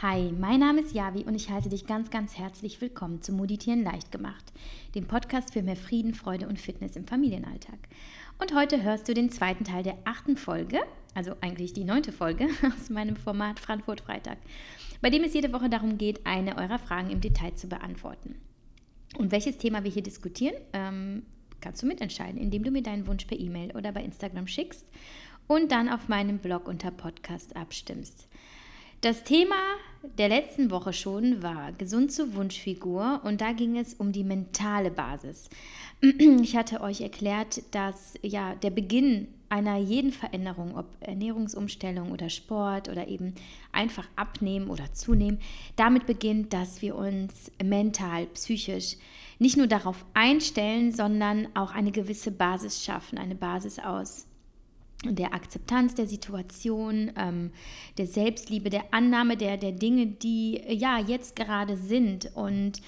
Hi, mein Name ist Javi und ich heiße dich ganz, ganz herzlich willkommen zu Meditieren leicht gemacht, dem Podcast für mehr Frieden, Freude und Fitness im Familienalltag. Und heute hörst du den zweiten Teil der achten Folge, also eigentlich die neunte Folge aus meinem Format Frankfurt Freitag, bei dem es jede Woche darum geht, eine eurer Fragen im Detail zu beantworten. Und welches Thema wir hier diskutieren, ähm, kannst du mitentscheiden, indem du mir deinen Wunsch per E-Mail oder bei Instagram schickst und dann auf meinem Blog unter Podcast abstimmst. Das Thema der letzten Woche schon war gesund zur Wunschfigur und da ging es um die mentale Basis. Ich hatte euch erklärt, dass ja der Beginn einer jeden Veränderung, ob Ernährungsumstellung oder Sport oder eben einfach abnehmen oder zunehmen, damit beginnt, dass wir uns mental, psychisch nicht nur darauf einstellen, sondern auch eine gewisse Basis schaffen, eine Basis aus der Akzeptanz der Situation, ähm, der Selbstliebe, der Annahme der, der Dinge, die ja jetzt gerade sind. Und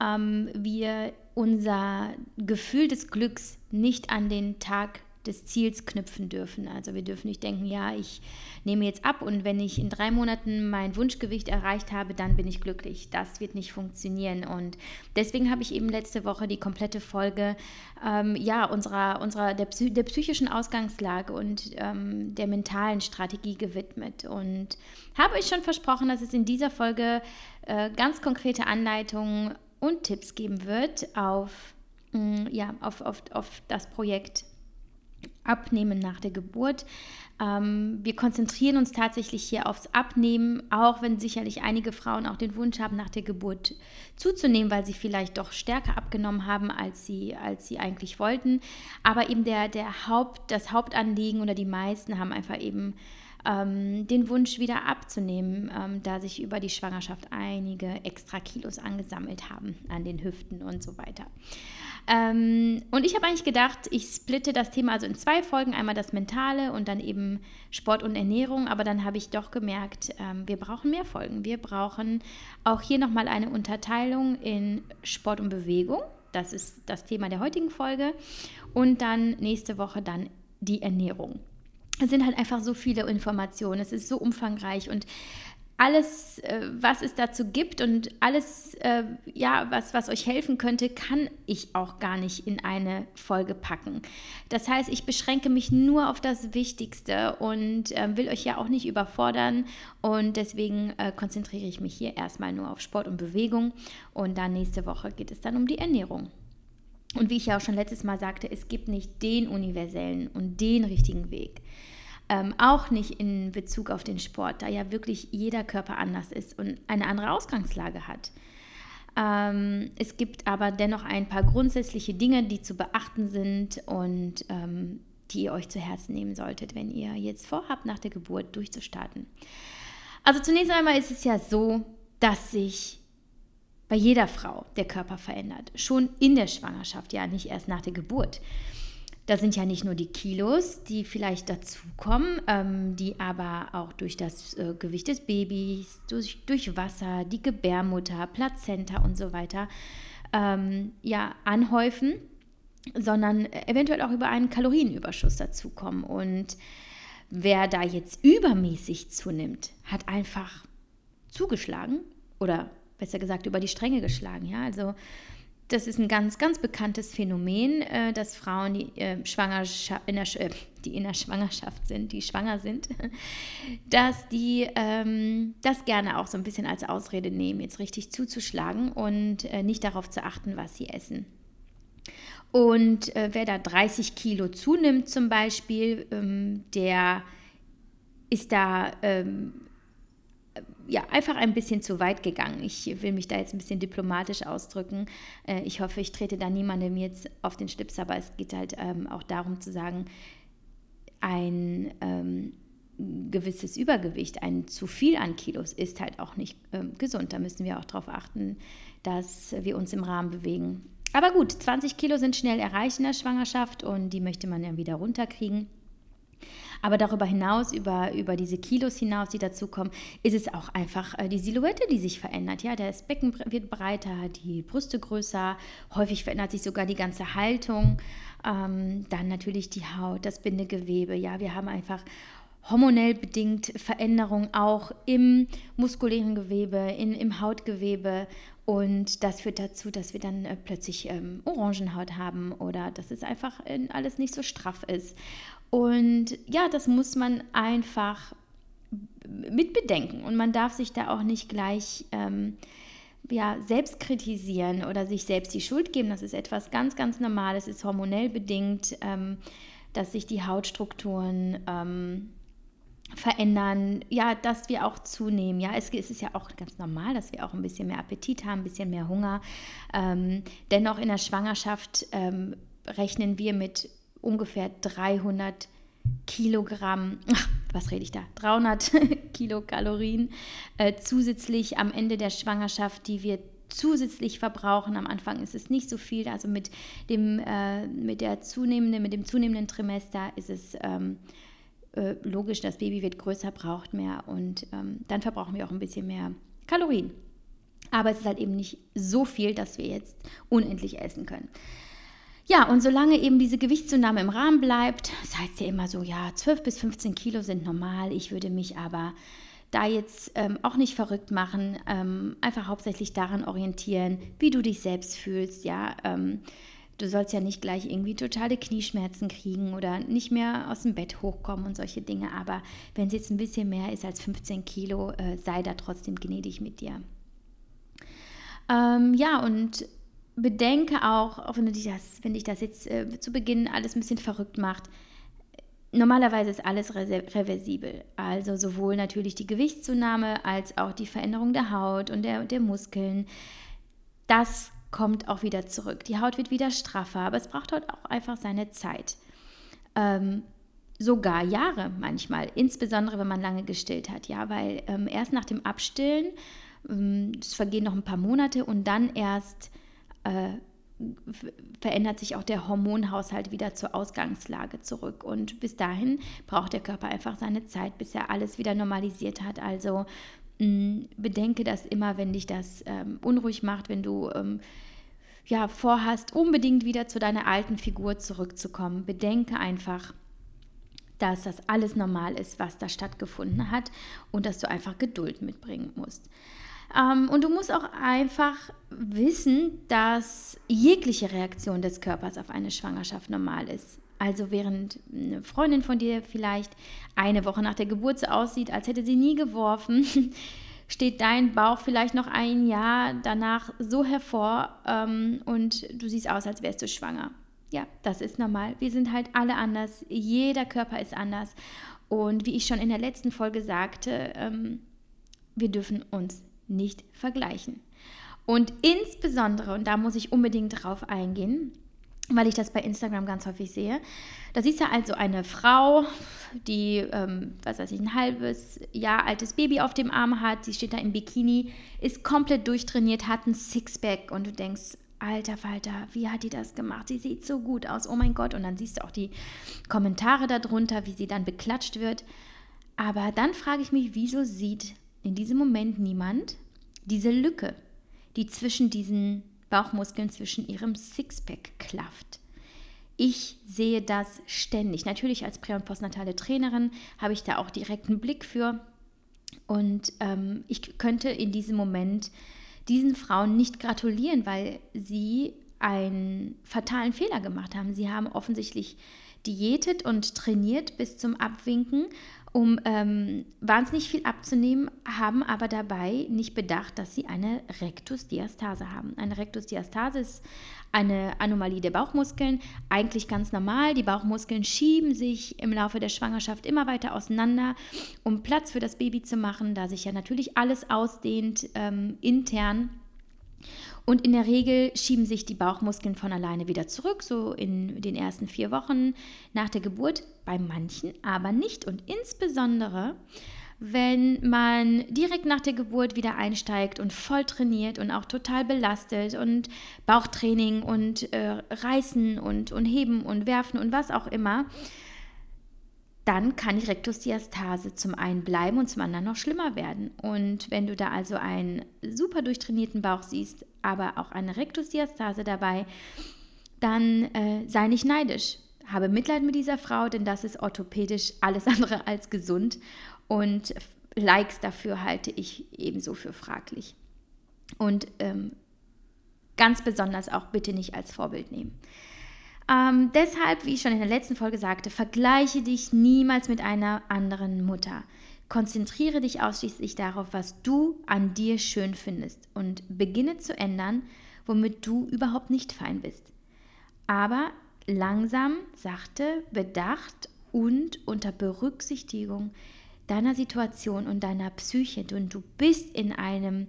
ähm, wir unser Gefühl des Glücks nicht an den Tag des Ziels knüpfen dürfen. Also wir dürfen nicht denken, ja, ich nehme jetzt ab und wenn ich in drei Monaten mein Wunschgewicht erreicht habe, dann bin ich glücklich. Das wird nicht funktionieren. Und deswegen habe ich eben letzte Woche die komplette Folge ähm, ja, unserer, unserer der, der psychischen Ausgangslage und ähm, der mentalen Strategie gewidmet. Und habe euch schon versprochen, dass es in dieser Folge äh, ganz konkrete Anleitungen und Tipps geben wird auf, mm, ja, auf, auf, auf das Projekt Abnehmen nach der Geburt. Ähm, wir konzentrieren uns tatsächlich hier aufs Abnehmen, auch wenn sicherlich einige Frauen auch den Wunsch haben, nach der Geburt zuzunehmen, weil sie vielleicht doch stärker abgenommen haben, als sie, als sie eigentlich wollten. Aber eben der, der Haupt, das Hauptanliegen oder die meisten haben einfach eben ähm, den Wunsch wieder abzunehmen, ähm, da sich über die Schwangerschaft einige extra Kilos angesammelt haben an den Hüften und so weiter. Ähm, und ich habe eigentlich gedacht, ich splitte das Thema also in zwei Folgen, einmal das Mentale und dann eben Sport und Ernährung, aber dann habe ich doch gemerkt, ähm, wir brauchen mehr Folgen. Wir brauchen auch hier nochmal eine Unterteilung in Sport und Bewegung. Das ist das Thema der heutigen Folge. Und dann nächste Woche dann die Ernährung. Es sind halt einfach so viele Informationen, es ist so umfangreich und alles, äh, was es dazu gibt und alles, äh, ja, was, was euch helfen könnte, kann ich auch gar nicht in eine Folge packen. Das heißt, ich beschränke mich nur auf das Wichtigste und äh, will euch ja auch nicht überfordern und deswegen konzentriere ich mich hier erstmal nur auf Sport und Bewegung und dann nächste Woche geht es dann um die Ernährung. Und wie ich ja auch schon letztes Mal sagte, es gibt nicht den universellen und den richtigen Weg. Ähm, auch nicht in Bezug auf den Sport, da ja wirklich jeder Körper anders ist und eine andere Ausgangslage hat. Ähm, es gibt aber dennoch ein paar grundsätzliche Dinge, die zu beachten sind und ähm, die ihr euch zu Herzen nehmen solltet, wenn ihr jetzt vorhabt, nach der Geburt durchzustarten. Also zunächst einmal ist es ja so, dass sich bei jeder Frau der Körper verändert. Schon in der Schwangerschaft, ja, nicht erst nach der Geburt. Da sind ja nicht nur die Kilos, die vielleicht dazukommen, ähm, die aber auch durch das äh, Gewicht des Babys, durch, durch Wasser, die Gebärmutter, Plazenta und so weiter ähm, ja, anhäufen, sondern eventuell auch über einen Kalorienüberschuss dazukommen. Und wer da jetzt übermäßig zunimmt, hat einfach zugeschlagen oder besser gesagt über die Stränge geschlagen. Ja, also das ist ein ganz, ganz bekanntes Phänomen, äh, dass Frauen, die, äh, in der, äh, die in der Schwangerschaft sind, die schwanger sind, dass die ähm, das gerne auch so ein bisschen als Ausrede nehmen, jetzt richtig zuzuschlagen und äh, nicht darauf zu achten, was sie essen. Und äh, wer da 30 Kilo zunimmt zum Beispiel, ähm, der ist da ähm, ja, einfach ein bisschen zu weit gegangen. Ich will mich da jetzt ein bisschen diplomatisch ausdrücken. Äh, ich hoffe, ich trete da niemandem jetzt auf den Schlips, aber es geht halt ähm, auch darum zu sagen, ein ähm, gewisses Übergewicht, ein zu viel an Kilos ist halt auch nicht ähm, gesund. Da müssen wir auch darauf achten, dass wir uns im Rahmen bewegen. Aber gut, 20 Kilo sind schnell erreicht in der Schwangerschaft und die möchte man dann wieder runterkriegen. Aber darüber hinaus, über, über diese Kilos hinaus, die dazukommen, ist es auch einfach äh, die Silhouette, die sich verändert. Ja, das Becken wird breiter, die Brüste größer, häufig verändert sich sogar die ganze Haltung. Ähm, dann natürlich die Haut, das Bindegewebe. Ja, wir haben einfach hormonell bedingt Veränderungen auch im muskulären Gewebe, in, im Hautgewebe. Und das führt dazu, dass wir dann äh, plötzlich ähm, Orangenhaut haben oder dass es einfach äh, alles nicht so straff ist. Und ja, das muss man einfach mit bedenken. Und man darf sich da auch nicht gleich ähm, ja, selbst kritisieren oder sich selbst die Schuld geben. Das ist etwas ganz, ganz Normales, ist hormonell bedingt, ähm, dass sich die Hautstrukturen ähm, verändern, ja, dass wir auch zunehmen. Ja, es, es, ist ja auch ganz normal, dass wir auch ein bisschen mehr Appetit haben, ein bisschen mehr Hunger. Ähm, dennoch in der Schwangerschaft ähm, rechnen wir mit ungefähr 300 Kilogramm, was rede ich da, 300 Kilokalorien äh, zusätzlich am Ende der Schwangerschaft, die wir zusätzlich verbrauchen. Am Anfang ist es nicht so viel, also mit dem, äh, mit der zunehmenden, mit dem zunehmenden Trimester ist es ähm, äh, logisch, das Baby wird größer, braucht mehr und ähm, dann verbrauchen wir auch ein bisschen mehr Kalorien. Aber es ist halt eben nicht so viel, dass wir jetzt unendlich essen können. Ja, und solange eben diese Gewichtszunahme im Rahmen bleibt, das heißt ja immer so, ja, 12 bis 15 Kilo sind normal. Ich würde mich aber da jetzt ähm, auch nicht verrückt machen, ähm, einfach hauptsächlich daran orientieren, wie du dich selbst fühlst, ja. Ähm, du sollst ja nicht gleich irgendwie totale Knieschmerzen kriegen oder nicht mehr aus dem Bett hochkommen und solche Dinge. Aber wenn es jetzt ein bisschen mehr ist als 15 Kilo, äh, sei da trotzdem gnädig mit dir. Ähm, ja, und bedenke auch, auch wenn, du dich das, wenn dich das jetzt äh, zu Beginn alles ein bisschen verrückt macht, normalerweise ist alles reversibel. Also sowohl natürlich die Gewichtszunahme als auch die Veränderung der Haut und der, der Muskeln. Das kommt auch wieder zurück. Die Haut wird wieder straffer, aber es braucht halt auch einfach seine Zeit. Ähm, sogar Jahre manchmal, insbesondere wenn man lange gestillt hat, ja, weil ähm, erst nach dem Abstillen, ähm, es vergehen noch ein paar Monate und dann erst äh, verändert sich auch der Hormonhaushalt wieder zur Ausgangslage zurück. Und bis dahin braucht der Körper einfach seine Zeit, bis er alles wieder normalisiert hat. Also mh, mm, bedenke das immer, wenn dich das ähm, unruhig macht, wenn du ähm, ja, vorhast, unbedingt wieder zu deiner alten Figur zurückzukommen. Bedenke einfach, dass das alles normal ist, was da stattgefunden hat und dass du einfach Geduld mitbringen musst. Ähm, und du musst auch einfach wissen, dass jegliche Reaktion des Körpers auf eine Schwangerschaft normal ist. Also während eine Freundin von dir vielleicht eine Woche nach der Geburt so aussieht, als hätte sie nie geworfen, steht dein Bauch vielleicht noch ein Jahr danach so hervor ähm, und du siehst aus, als wärst du schwanger. Ja, das ist normal. Wir sind halt alle anders. Jeder Körper ist anders. Und wie ich schon in der letzten Folge sagte, ähm, wir dürfen uns nicht vergleichen. Und insbesondere, und da muss ich unbedingt drauf eingehen, weil ich das bei Instagram ganz häufig sehe. Da siehst du also eine Frau, die, ähm, was weiß ich, ein halbes Jahr altes Baby auf dem Arm hat. Sie steht da im Bikini, ist komplett durchtrainiert, hat ein Sixpack und du denkst, alter Falter, wie hat die das gemacht? Sie sieht so gut aus, oh mein Gott. Und dann siehst du auch die Kommentare darunter, wie sie dann beklatscht wird. Aber dann frage ich mich, wieso sieht in diesem Moment niemand diese Lücke, die zwischen diesen Bauchmuskeln, zwischen ihrem Sixpack klafft. Ich sehe das ständig. Natürlich als prä- und postnatale Trainerin habe ich da auch direkten Blick für. Und ähm, ich könnte in diesem Moment diesen Frauen nicht gratulieren, weil sie einen fatalen Fehler gemacht haben. Sie haben offensichtlich diätet und trainiert bis zum Abwinken um ähm, wahnsinnig viel abzunehmen, haben aber dabei nicht bedacht, dass sie eine Rektusdiastase haben. Eine Rektusdiastase ist eine Anomalie der Bauchmuskeln, eigentlich ganz normal. Die Bauchmuskeln schieben sich im Laufe der Schwangerschaft immer weiter auseinander, um Platz für das Baby zu machen, da sich ja natürlich alles ausdehnt ähm, intern. Und in der Regel schieben sich die Bauchmuskeln von alleine wieder zurück, so in den ersten vier Wochen nach der Geburt, bei manchen aber nicht. Und insbesondere, wenn man direkt nach der Geburt wieder einsteigt und voll trainiert und auch total belastet und Bauchtraining und äh, Reißen und, und Heben und Werfen und was auch immer, dann kann die Rektusdiastase zum einen bleiben und zum anderen noch schlimmer werden. Und wenn du da also einen super durchtrainierten Bauch siehst, aber auch eine Rektusdiastase dabei, dann äh, sei nicht neidisch. habe Mitleid mit dieser Frau, denn das ist orthopädisch alles andere als gesund. Und Likes dafür halte ich ebenso für fraglich. Und ähm, ganz besonders auch bitte nicht als Vorbild nehmen. Ähm, deshalb, wie ich schon in der letzten Folge sagte, vergleiche dich niemals mit einer anderen Mutter. Konzentriere dich ausschließlich darauf, was du an dir schön findest und beginne zu ändern, womit du überhaupt nicht fein bist. Aber langsam, sachte, bedacht und unter Berücksichtigung deiner Situation und deiner Psyche. Und du bist in einem,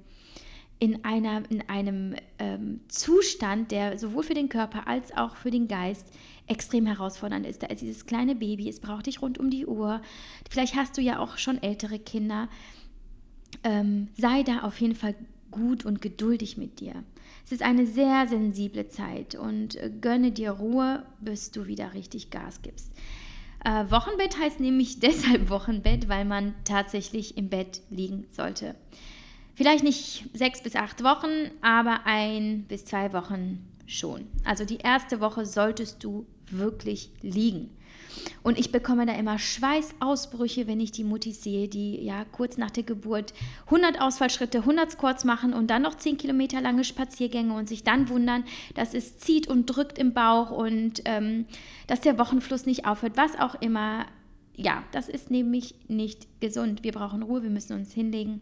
in einer, in einem ähm, Zustand, der sowohl für den Körper als auch für den Geist extrem herausfordernd ist. Da ist dieses kleine Baby, es braucht dich rund um die Uhr. Vielleicht hast du ja auch schon ältere Kinder. Ähm, sei da auf jeden Fall gut und geduldig mit dir. Es ist eine sehr sensible Zeit und äh, gönne dir Ruhe, bis du wieder richtig Gas gibst. Äh, Wochenbett heißt nämlich deshalb Wochenbett, weil man tatsächlich im Bett liegen sollte. Vielleicht nicht sechs bis acht Wochen, aber ein bis zwei Wochen schon. Also die erste Woche solltest du wirklich liegen. Und ich bekomme da immer Schweißausbrüche, wenn ich die Mutti sehe, die ja kurz nach der Geburt 100 Ausfallschritte, 100 Squats machen und dann noch 10 Kilometer lange Spaziergänge und sich dann wundern, dass es zieht und drückt im Bauch und ähm, dass der Wochenfluss nicht aufhört, was auch immer. Ja, das ist nämlich nicht gesund. Wir brauchen Ruhe, wir müssen uns hinlegen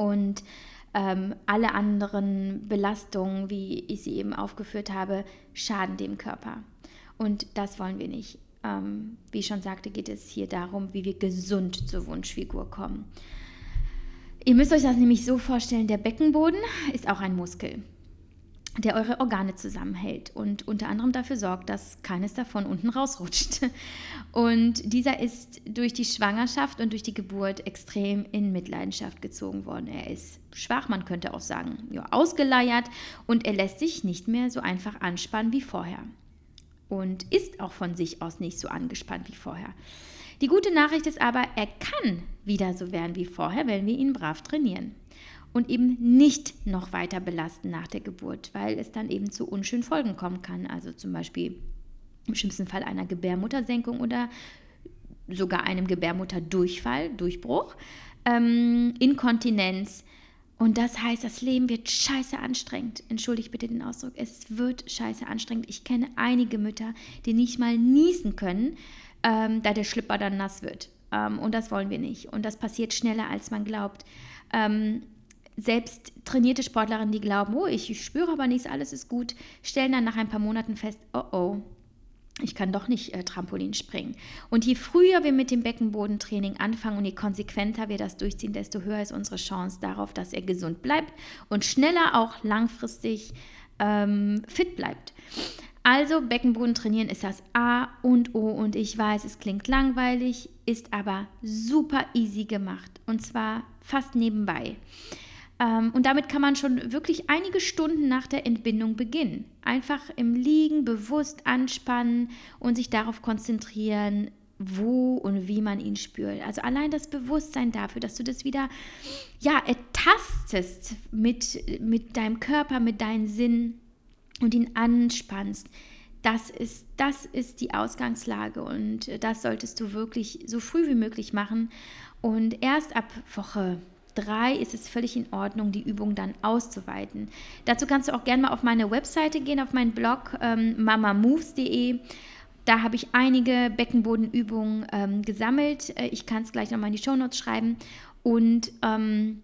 und ähm, alle anderen Belastungen, wie ich sie eben aufgeführt habe, schaden dem Körper. Und das wollen wir nicht. Ähm, wie ich schon sagte, geht es hier darum, wie wir gesund zur Wunschfigur kommen. Ihr müsst euch das nämlich so vorstellen, der Beckenboden ist auch ein Muskel, der eure Organe zusammenhält und unter anderem dafür sorgt, dass keines davon unten rausrutscht. Und dieser ist durch die Schwangerschaft und durch die Geburt extrem in Mitleidenschaft gezogen worden. Er ist schwach, man könnte auch sagen, ja, ausgeleiert und er lässt sich nicht mehr so einfach anspannen wie vorher und ist auch von sich aus nicht so angespannt wie vorher. Die gute Nachricht ist aber, er kann wieder so werden wie vorher, wenn wir ihn brav trainieren und eben nicht noch weiter belasten nach der Geburt, weil es dann eben zu unschönen Folgen kommen kann. Also zum Beispiel im schlimmsten Fall einer Gebärmuttersenkung oder sogar einem Gebärmutterdurchfall, Durchbruch, ähm, Inkontinenz, und das heißt, das Leben wird scheiße anstrengend. Entschuldigt bitte den Ausdruck. Es wird scheiße anstrengend. Ich kenne einige Mütter, die nicht mal niesen können, ähm, da der Schlipper dann nass wird. Ähm, und das wollen wir nicht. Und das passiert schneller, als man glaubt. Ähm, selbst trainierte Sportlerinnen, die glauben, oh, ich spüre aber nichts, alles ist gut, stellen dann nach ein paar Monaten fest, oh oh, ich kann doch nicht äh, Trampolin springen. Und je früher wir mit dem Beckenbodentraining anfangen und je konsequenter wir das durchziehen, desto höher ist unsere Chance darauf, dass er gesund bleibt und schneller auch langfristig ähm, fit bleibt. Also Beckenboden trainieren ist das A und O und ich weiß, es klingt langweilig, ist aber super easy gemacht und zwar fast nebenbei. Ähm, und damit kann man schon wirklich einige Stunden nach der Entbindung beginnen. Einfach im Liegen bewusst anspannen und sich darauf konzentrieren, wo und wie man ihn spürt. Also allein das Bewusstsein dafür, dass du das wieder ja ertastest mit, mit deinem Körper, mit deinen Sinnen und ihn anspannst. Das ist, das ist die Ausgangslage und das solltest du wirklich so früh wie möglich machen. Und erst ab Woche drei ist es völlig in Ordnung, die Übung dann auszuweiten. Dazu kannst du auch gerne mal auf meine Webseite gehen, auf meinen Blog ähm, mamamoves.de. Da habe ich einige Beckenbodenübungen ähm, gesammelt. Äh, ich kann es gleich nochmal in die Shownotes schreiben. Und ähm,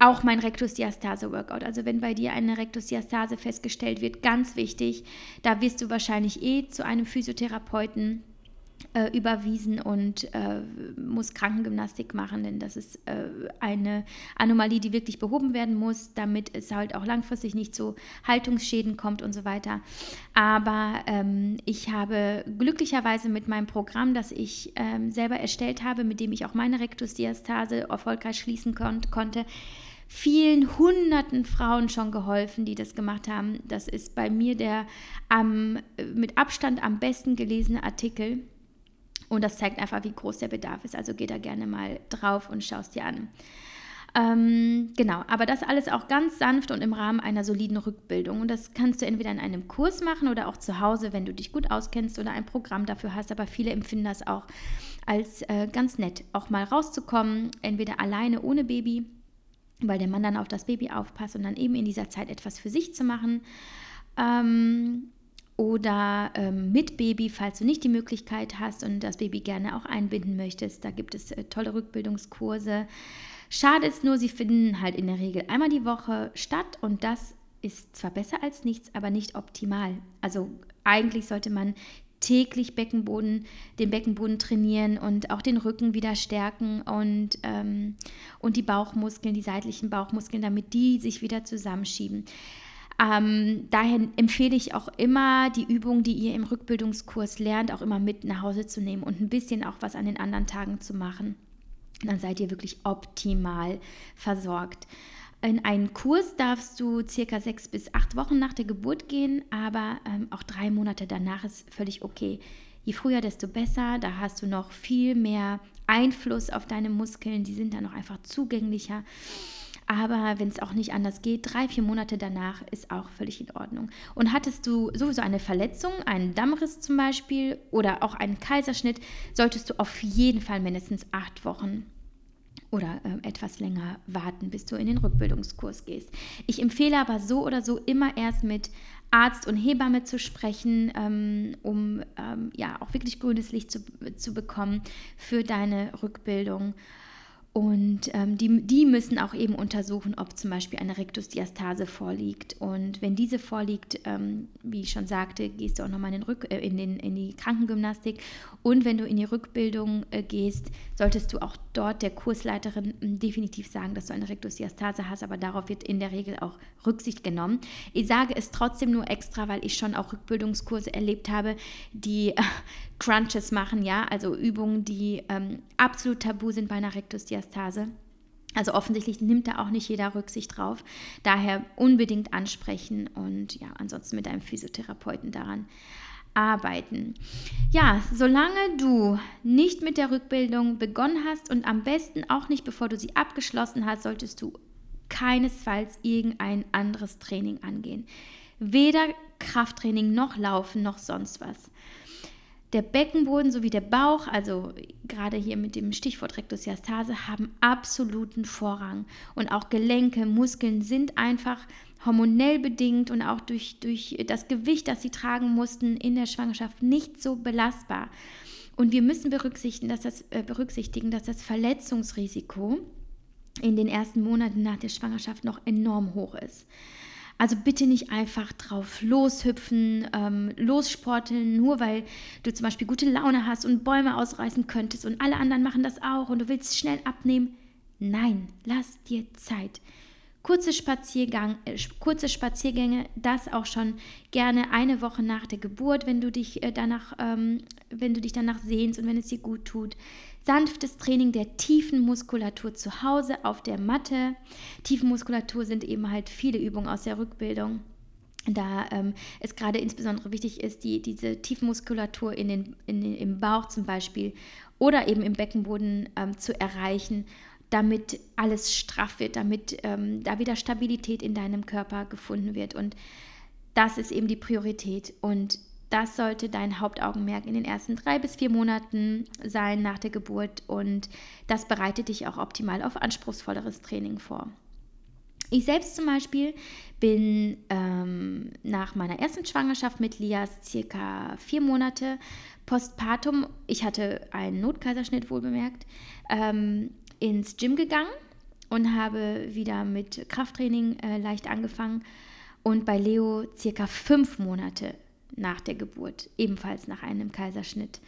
auch mein Rektusdiastase-Workout. Also wenn bei dir eine Rektusdiastase festgestellt wird, ganz wichtig, da wirst du wahrscheinlich eh zu einem Physiotherapeuten äh, überwiesen und äh, muss Krankengymnastik machen, denn das ist äh, eine Anomalie, die wirklich behoben werden muss, damit es halt auch langfristig nicht zu Haltungsschäden kommt und so weiter. Aber ähm, ich habe glücklicherweise mit meinem Programm, das ich ähm, selber erstellt habe, mit dem ich auch meine Rektusdiastase erfolgreich schließen kon konnte, vielen hunderten Frauen schon geholfen, die das gemacht haben. Das ist bei mir der am, mit Abstand am besten gelesene Artikel und das zeigt einfach, wie groß der Bedarf ist. Also geh da gerne mal drauf und schau es dir an. Ähm, genau, aber das alles auch ganz sanft und im Rahmen einer soliden Rückbildung. Und das kannst du entweder in einem Kurs machen oder auch zu Hause, wenn du dich gut auskennst oder ein Programm dafür hast. Aber viele empfinden das auch als äh, ganz nett, auch mal rauszukommen, entweder alleine ohne Baby, weil der Mann dann auf das Baby aufpasst und dann eben in dieser Zeit etwas für sich zu machen. Ähm, oder ähm, mit Baby, falls du nicht die Möglichkeit hast und das Baby gerne auch einbinden möchtest. Da gibt es äh, tolle Rückbildungskurse. Schade ist nur, sie finden halt in der Regel einmal die Woche statt und das ist zwar besser als nichts, aber nicht optimal. Also eigentlich sollte man täglich Beckenboden, den Beckenboden trainieren und auch den Rücken wieder stärken und, ähm, und die Bauchmuskeln, die seitlichen Bauchmuskeln, damit die sich wieder zusammenschieben. Ähm, daher empfehle ich auch immer, die Übungen, die ihr im Rückbildungskurs lernt, auch immer mit nach Hause zu nehmen und ein bisschen auch was an den anderen Tagen zu machen dann seid ihr wirklich optimal versorgt. In einen Kurs darfst du circa sechs bis acht Wochen nach der Geburt gehen, aber ähm, auch drei Monate danach ist völlig okay. Je früher, desto besser. Da hast du noch viel mehr Einfluss auf deine Muskeln. Die sind dann noch einfach zugänglicher. Aber wenn es auch nicht anders geht, drei, vier Monate danach ist auch völlig in Ordnung. Und hattest du sowieso eine Verletzung, einen Dammriss zum Beispiel oder auch einen Kaiserschnitt, solltest du auf jeden Fall mindestens acht Wochen oder äh, etwas länger warten, bis du in den Rückbildungskurs gehst. Ich empfehle aber so oder so immer erst mit Arzt und Hebamme zu sprechen, ähm, um ähm, ja auch wirklich grünes Licht zu, zu bekommen für deine Rückbildung. Und ähm, die, die müssen auch eben untersuchen, ob zum Beispiel eine Rektusdiastase vorliegt. Und wenn diese vorliegt, ähm, wie ich schon sagte, gehst du auch nochmal in, äh, in, in die Krankengymnastik. Und wenn du in die Rückbildung äh, gehst, solltest du auch dort der Kursleiterin äh, definitiv sagen, dass du eine Rektusdiastase hast. Aber darauf wird in der Regel auch Rücksicht genommen. Ich sage es trotzdem nur extra, weil ich schon auch Rückbildungskurse erlebt habe, die äh, Crunches machen, ja, also Übungen, die ähm, absolut tabu sind bei einer Rektusdiastase. Also offensichtlich nimmt da auch nicht jeder Rücksicht drauf. Daher unbedingt ansprechen und ja, ansonsten mit einem Physiotherapeuten daran arbeiten. Ja, solange du nicht mit der Rückbildung begonnen hast und am besten auch nicht bevor du sie abgeschlossen hast, solltest du keinesfalls irgendein anderes Training angehen. Weder Krafttraining noch Laufen noch sonst was der Beckenboden sowie der Bauch, also gerade hier mit dem Stichwort Rektusdiastase, haben absoluten Vorrang. Und auch Gelenke, Muskeln sind einfach hormonell bedingt und auch durch, durch das Gewicht, das sie tragen mussten in der Schwangerschaft, nicht so belastbar. Und wir müssen berücksichtigen, dass das, äh, berücksichtigen, dass das Verletzungsrisiko in den ersten Monaten nach der Schwangerschaft noch enorm hoch ist. Also bitte nicht einfach drauf loshüpfen, ähm, lossporteln, nur weil du zum Beispiel gute Laune hast und Bäume ausreißen könntest und alle anderen machen das auch und du willst schnell abnehmen. Nein, lass dir Zeit. Kurze, Spaziergang, äh, kurze Spaziergänge, das auch schon gerne eine Woche nach der Geburt, wenn du dich äh, danach, ähm, wenn du dich danach sehnst und wenn es dir gut tut sanftes Training der tiefen Muskulatur zu Hause auf der Matte. Tiefenmuskulatur sind eben halt viele Übungen aus der Rückbildung. Da ähm, es gerade insbesondere wichtig ist, die, diese Tiefenmuskulatur in den, in den, im Bauch zum Beispiel oder eben im Beckenboden ähm, zu erreichen, damit alles straff wird, damit ähm, da wieder Stabilität in deinem Körper gefunden wird. Und das ist eben die Priorität. Und das sollte dein Hauptaugenmerk in den ersten drei bis vier Monaten sein nach der Geburt und das bereitet dich auch optimal auf anspruchsvolleres Training vor. Ich selbst zum Beispiel bin ähm, nach meiner ersten Schwangerschaft mit Lias circa vier Monate postpartum, ich hatte einen Notkaiserschnitt wohlbemerkt, ähm, ins Gym gegangen und habe wieder mit Krafttraining äh, leicht angefangen und bei Leo circa fünf Monate nach der Geburt, ebenfalls nach einem Kaiserschnitt.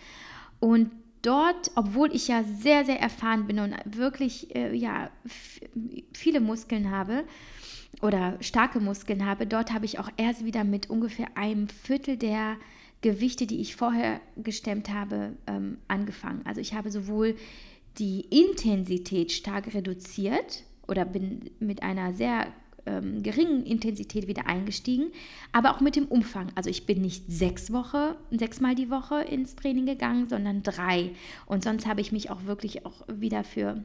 Und dort, obwohl ich ja sehr, sehr erfahren bin und wirklich äh, ja, viele Muskeln habe oder starke Muskeln habe, dort habe ich auch erst wieder mit ungefähr einem Viertel der Gewichte, die ich vorher gestemmt habe, ähm, angefangen. Also ich habe sowohl die Intensität stark reduziert oder bin mit einer sehr ähm, geringen Intensität wieder eingestiegen, aber auch mit dem Umfang. Also ich bin nicht sechs Wochen, sechsmal die Woche ins Training gegangen, sondern drei. Und sonst habe ich mich auch wirklich auch wieder für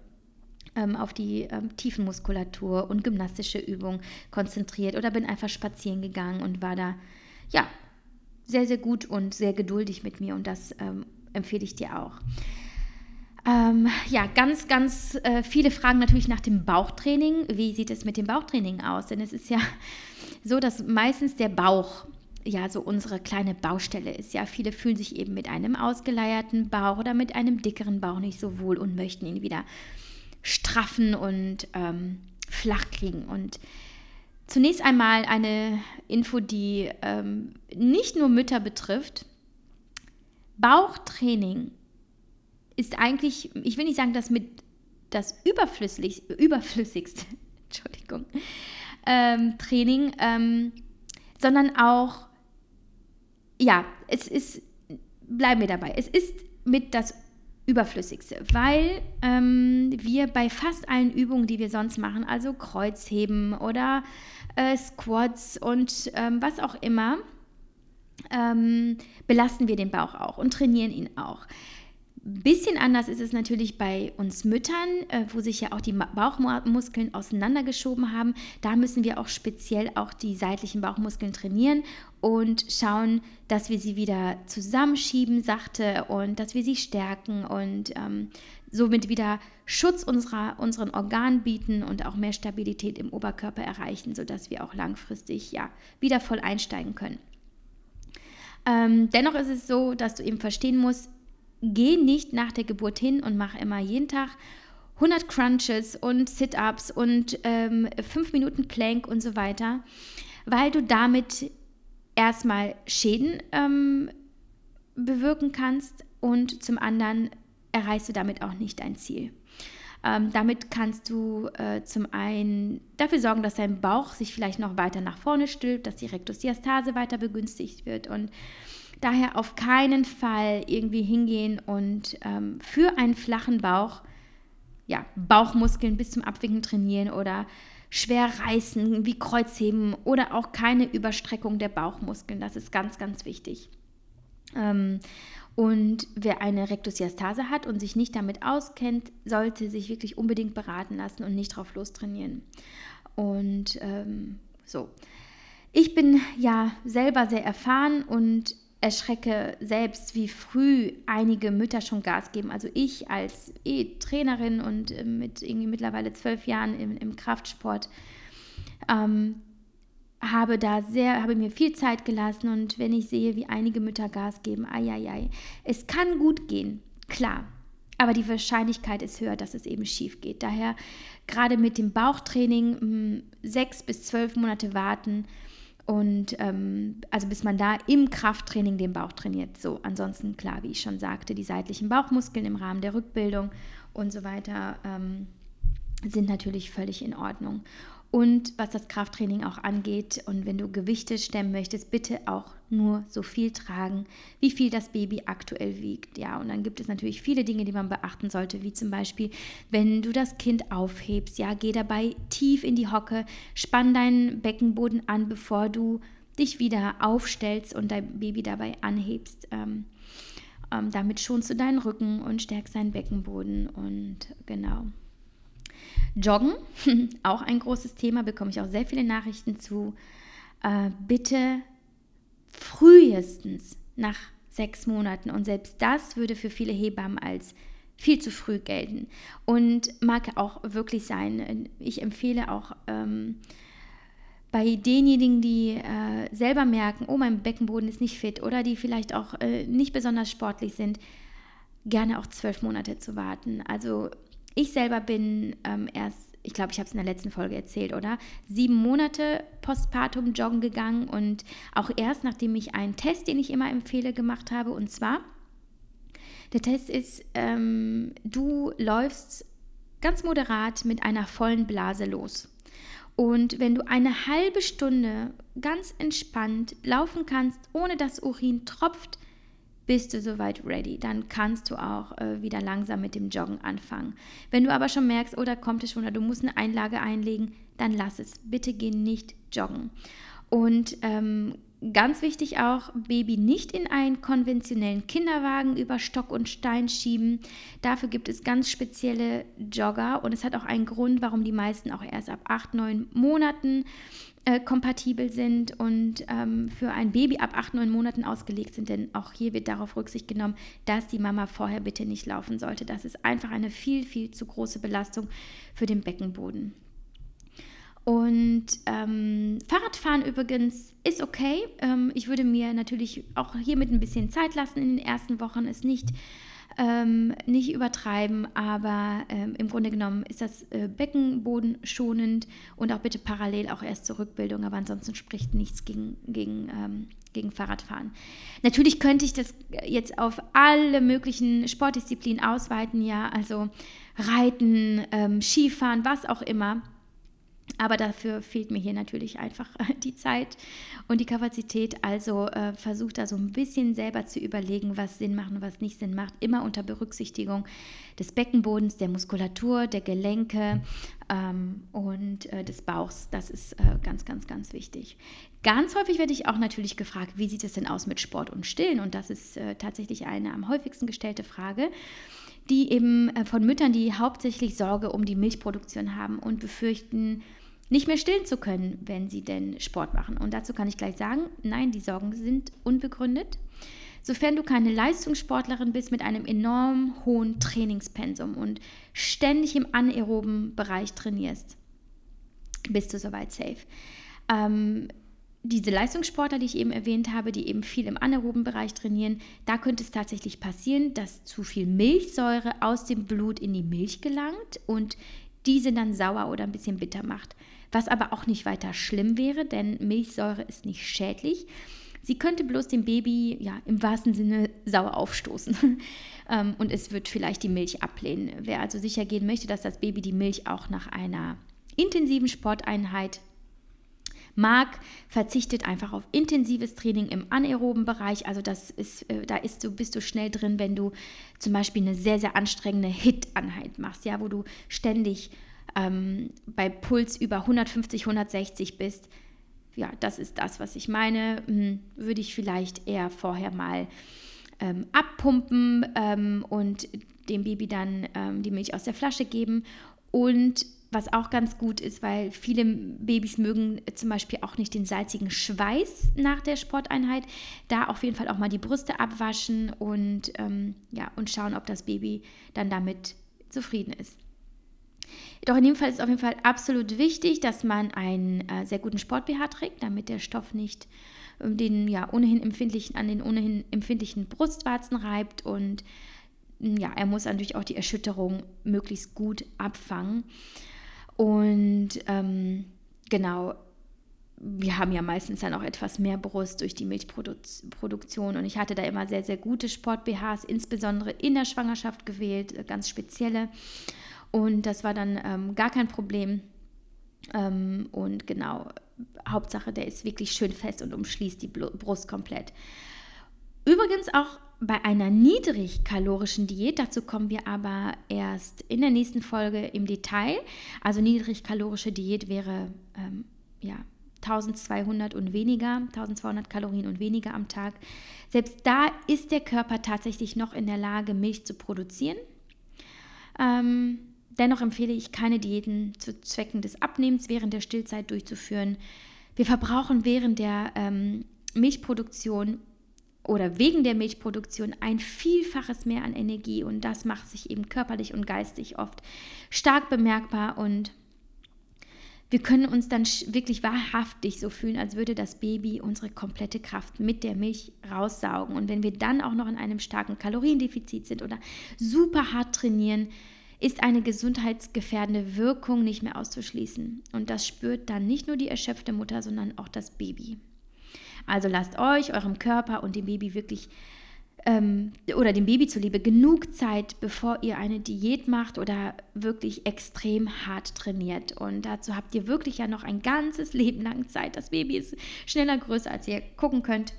ähm, auf die ähm, Tiefenmuskulatur und gymnastische Übungen konzentriert oder bin einfach spazieren gegangen und war da, ja, sehr, sehr gut und sehr geduldig mit mir und das ähm, empfehle ich dir auch. Ähm, ja, ganz, ganz äh, viele fragen natürlich nach dem Bauchtraining. Wie sieht es mit dem Bauchtraining aus? Denn es ist ja so, dass meistens der Bauch ja so unsere kleine Baustelle ist. Ja, viele fühlen sich eben mit einem ausgeleierten Bauch oder mit einem dickeren Bauch nicht so wohl und möchten ihn wieder straffen und ähm, flach kriegen. Und zunächst einmal eine Info, die ähm, nicht nur Mütter betrifft. Bauchtraining ist eigentlich, ich will nicht sagen, dass mit das überflüssig, überflüssigste, Entschuldigung, ähm, Training, ähm, sondern auch ja, es ist, bleiben wir dabei, es ist mit das Überflüssigste, weil ähm, wir bei fast allen Übungen, die wir sonst machen, also Kreuzheben oder äh, Squats und ähm, was auch immer, ähm, belasten wir den Bauch auch und trainieren ihn auch. Bisschen anders ist es natürlich bei uns Müttern, äh, wo sich ja auch die Bauchmuskeln auseinandergeschoben haben. Da müssen wir auch speziell auch die seitlichen Bauchmuskeln trainieren und schauen, dass wir sie wieder zusammenschieben, sachte, und dass wir sie stärken und ähm, somit wieder Schutz unserer, unseren Organen bieten und auch mehr Stabilität im Oberkörper erreichen, sodass wir auch langfristig ja wieder voll einsteigen können. Ähm, dennoch ist es so, dass du eben verstehen musst, geh nicht nach der Geburt hin und mach immer jeden Tag 100 Crunches und Sit-ups und ähm, 5 Minuten Plank und so weiter, weil du damit erstmal Schäden ähm, bewirken kannst und zum anderen erreichst du damit auch nicht dein Ziel. Ähm, damit kannst du äh, zum einen dafür sorgen, dass dein Bauch sich vielleicht noch weiter nach vorne stülpt, dass die Rektusdiastase weiter begünstigt wird und Daher auf keinen Fall irgendwie hingehen und ähm, für einen flachen Bauch, ja, Bauchmuskeln bis zum Abwinken trainieren oder schwer reißen wie Kreuzheben oder auch keine Überstreckung der Bauchmuskeln. Das ist ganz, ganz wichtig. Ähm, und wer eine Rektusdiastase hat und sich nicht damit auskennt, sollte sich wirklich unbedingt beraten lassen und nicht drauf lostrainieren. Und ähm, so. Ich bin ja selber sehr erfahren und erschrecke selbst, wie früh einige Mütter schon Gas geben. Also ich als E-Trainerin und äh, mit irgendwie mittlerweile zwölf Jahren im, im Kraftsport ähm, habe da sehr, habe mir viel Zeit gelassen und wenn ich sehe, wie einige Mütter Gas geben, ai, ai, ai. es kann gut gehen, klar. Aber die Wahrscheinlichkeit ist höher, dass es eben schief geht. Daher gerade mit dem Bauchtraining hm, sechs bis zwölf Monate warten, und ähm, also bis man da im Krafttraining den Bauch trainiert. So, ansonsten klar, wie ich schon sagte, die seitlichen Bauchmuskeln im Rahmen der Rückbildung und so weiter ähm, sind natürlich völlig in Ordnung. Und was das Krafttraining auch angeht, und wenn du Gewichte stemmen möchtest, bitte auch nur so viel tragen, wie viel das Baby aktuell wiegt. Ja, und dann gibt es natürlich viele Dinge, die man beachten sollte, wie zum Beispiel, wenn du das Kind aufhebst, ja, geh dabei tief in die Hocke, spann deinen Beckenboden an, bevor du dich wieder aufstellst und dein Baby dabei anhebst. Ähm, ähm, damit schonst du deinen Rücken und stärkst deinen Beckenboden und genau. Joggen, auch ein großes Thema, bekomme ich auch sehr viele Nachrichten zu. Äh, bitte frühestens nach sechs Monaten. Und selbst das würde für viele Hebammen als viel zu früh gelten. Und mag auch wirklich sein. Ich empfehle auch ähm, bei denjenigen, die äh, selber merken, oh, mein Beckenboden ist nicht fit oder die vielleicht auch äh, nicht besonders sportlich sind, gerne auch zwölf Monate zu warten. Also ich selber bin ähm, erst ich glaube, ich habe es in der letzten Folge erzählt, oder? Sieben Monate postpartum joggen gegangen und auch erst nachdem ich einen Test, den ich immer empfehle, gemacht habe. Und zwar, der Test ist, ähm, du läufst ganz moderat mit einer vollen Blase los. Und wenn du eine halbe Stunde ganz entspannt laufen kannst, ohne dass Urin tropft, bist du soweit ready. Dann kannst du auch äh, wieder langsam mit dem Joggen anfangen. Wenn du aber schon merkst, oder oh, kommt es schon, oder du musst eine Einlage einlegen, dann lass es. Bitte geh nicht joggen. Und ähm, Ganz wichtig auch, Baby nicht in einen konventionellen Kinderwagen über Stock und Stein schieben. Dafür gibt es ganz spezielle Jogger und es hat auch einen Grund, warum die meisten auch erst ab 8, 9 Monaten äh, kompatibel sind und ähm, für ein Baby ab 8, 9 Monaten ausgelegt sind. Denn auch hier wird darauf Rücksicht genommen, dass die Mama vorher bitte nicht laufen sollte. Das ist einfach eine viel, viel zu große Belastung für den Beckenboden. Und ähm, Fahrradfahren übrigens ist okay. Ähm, ich würde mir natürlich auch hiermit ein bisschen Zeit lassen in den ersten Wochen, es nicht, ähm, nicht übertreiben, aber ähm, im Grunde genommen ist das äh, Beckenboden schonend und auch bitte parallel auch erst zur Rückbildung, aber ansonsten spricht nichts gegen, gegen, ähm, gegen Fahrradfahren. Natürlich könnte ich das jetzt auf alle möglichen Sportdisziplinen ausweiten, ja, also Reiten, ähm, Skifahren, was auch immer. Aber dafür fehlt mir hier natürlich einfach die Zeit und die Kapazität. Also äh, versucht da so ein bisschen selber zu überlegen, was Sinn macht und was nicht Sinn macht. Immer unter Berücksichtigung des Beckenbodens, der Muskulatur, der Gelenke ähm, und äh, des Bauchs. Das ist äh, ganz, ganz, ganz wichtig. Ganz häufig werde ich auch natürlich gefragt, wie sieht es denn aus mit Sport und Stillen? Und das ist äh, tatsächlich eine am häufigsten gestellte Frage die eben äh, von Müttern, die hauptsächlich Sorge um die Milchproduktion haben und befürchten, nicht mehr stillen zu können, wenn sie denn Sport machen. Und dazu kann ich gleich sagen, nein, die Sorgen sind unbegründet. Sofern du keine Leistungssportlerin bist mit einem enorm hohen Trainingspensum und ständig im anaeroben Bereich trainierst, bist du soweit safe. Ähm, diese Leistungssportler, die ich eben erwähnt habe, die eben viel im anaeroben Bereich trainieren, da könnte es tatsächlich passieren, dass zu viel Milchsäure aus dem Blut in die Milch gelangt und diese dann sauer oder ein bisschen bitter macht was aber auch nicht weiter schlimm wäre, denn Milchsäure ist nicht schädlich. Sie könnte bloß dem Baby ja im wahrsten Sinne sauer aufstoßen ähm, und es wird vielleicht die Milch ablehnen. Wer also sicher gehen möchte, dass das Baby die Milch auch nach einer intensiven Sporteinheit mag, verzichtet einfach auf intensives Training im anaeroben Bereich. Also das ist, äh, da ist du, bist du schnell drin, wenn du zum Beispiel eine sehr, sehr anstrengende Hit-Einheit machst, ja, wo du ständig ähm, bei Puls über 150, 160 bist, ja, das ist das, was ich meine, hm, würde ich vielleicht eher vorher mal ähm, abpumpen ähm, und dem Baby dann ähm, die Milch aus der Flasche geben. Und was auch ganz gut ist, weil viele Babys mögen zum Beispiel auch nicht den salzigen Schweiß nach der Sporteinheit, da auf jeden Fall auch mal die Brüste abwaschen und, ähm, ja, und schauen, ob das Baby dann damit zufrieden ist. Doch in dem Fall ist es auf jeden Fall absolut wichtig, dass man einen äh, sehr guten Sport-BH trägt, damit der Stoff nicht ähm, den ja ohnehin empfindlichen, an den ohnehin empfindlichen Brustwarzen reibt und hm, ja, er muss natürlich auch die Erschütterung möglichst gut abfangen. Und ähm, genau, wir haben ja meistens dann auch etwas mehr Brust durch die Milchproduktion und ich hatte da immer sehr, sehr gute Sport-BHs, insbesondere in der Schwangerschaft gewählt, äh, ganz spezielle. Und das war dann ähm, gar kein Problem. Ähm, und genau, Hauptsache, der ist wirklich schön fest und umschließt die Brust komplett. Übrigens auch bei einer niedrigkalorischen Diät, dazu kommen wir aber erst in der nächsten Folge im Detail. Also niedrigkalorische Diät wäre ähm, ja 1200 und weniger, 1200 Kalorien und weniger am Tag. Selbst da ist der Körper tatsächlich noch in der Lage, Milch zu produzieren. Ähm, Dennoch empfehle ich keine Diäten zu Zwecken des Abnehmens während der Stillzeit durchzuführen. Wir verbrauchen während der ähm, Milchproduktion oder wegen der Milchproduktion ein Vielfaches mehr an Energie und das macht sich eben körperlich und geistig oft stark bemerkbar und wir können uns dann wirklich wahrhaftig so fühlen, als würde das Baby unsere komplette Kraft mit der Milch raussaugen. Und wenn wir dann auch noch in einem starken Kaloriendefizit sind oder super hart trainieren, ist eine gesundheitsgefährdende Wirkung nicht mehr auszuschließen. Und das spürt dann nicht nur die erschöpfte Mutter, sondern auch das Baby. Also lasst euch, eurem Körper und dem Baby wirklich ähm, oder dem Baby zuliebe genug Zeit, bevor ihr eine Diät macht oder wirklich extrem hart trainiert. Und dazu habt ihr wirklich ja noch ein ganzes Leben lang Zeit. Das Baby ist schneller größer, als ihr gucken könnt.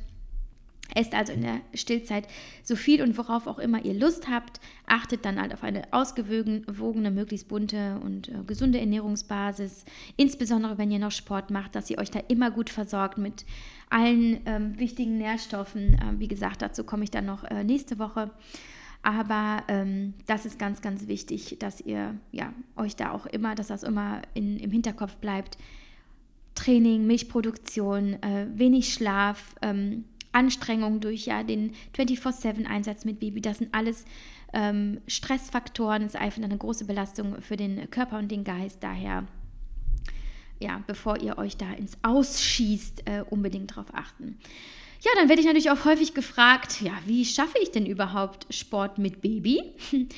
Esst also in der Stillzeit so viel und worauf auch immer ihr Lust habt. Achtet dann halt auf eine ausgewogene, möglichst bunte und äh, gesunde Ernährungsbasis. Insbesondere wenn ihr noch Sport macht, dass ihr euch da immer gut versorgt mit allen ähm, wichtigen Nährstoffen. Ähm, wie gesagt, dazu komme ich dann noch äh, nächste Woche. Aber ähm, das ist ganz, ganz wichtig, dass ihr ja, euch da auch immer, dass das immer in, im Hinterkopf bleibt. Training, Milchproduktion, äh, wenig Schlaf, ähm, Anstrengung durch ja den 24-7-Einsatz mit Baby, das sind alles ähm, Stressfaktoren, ist einfach eine große Belastung für den Körper und den Geist. Daher, ja, bevor ihr euch da ins Ausschießt, äh, unbedingt darauf achten. Ja, dann werde ich natürlich auch häufig gefragt, ja, wie schaffe ich denn überhaupt Sport mit Baby?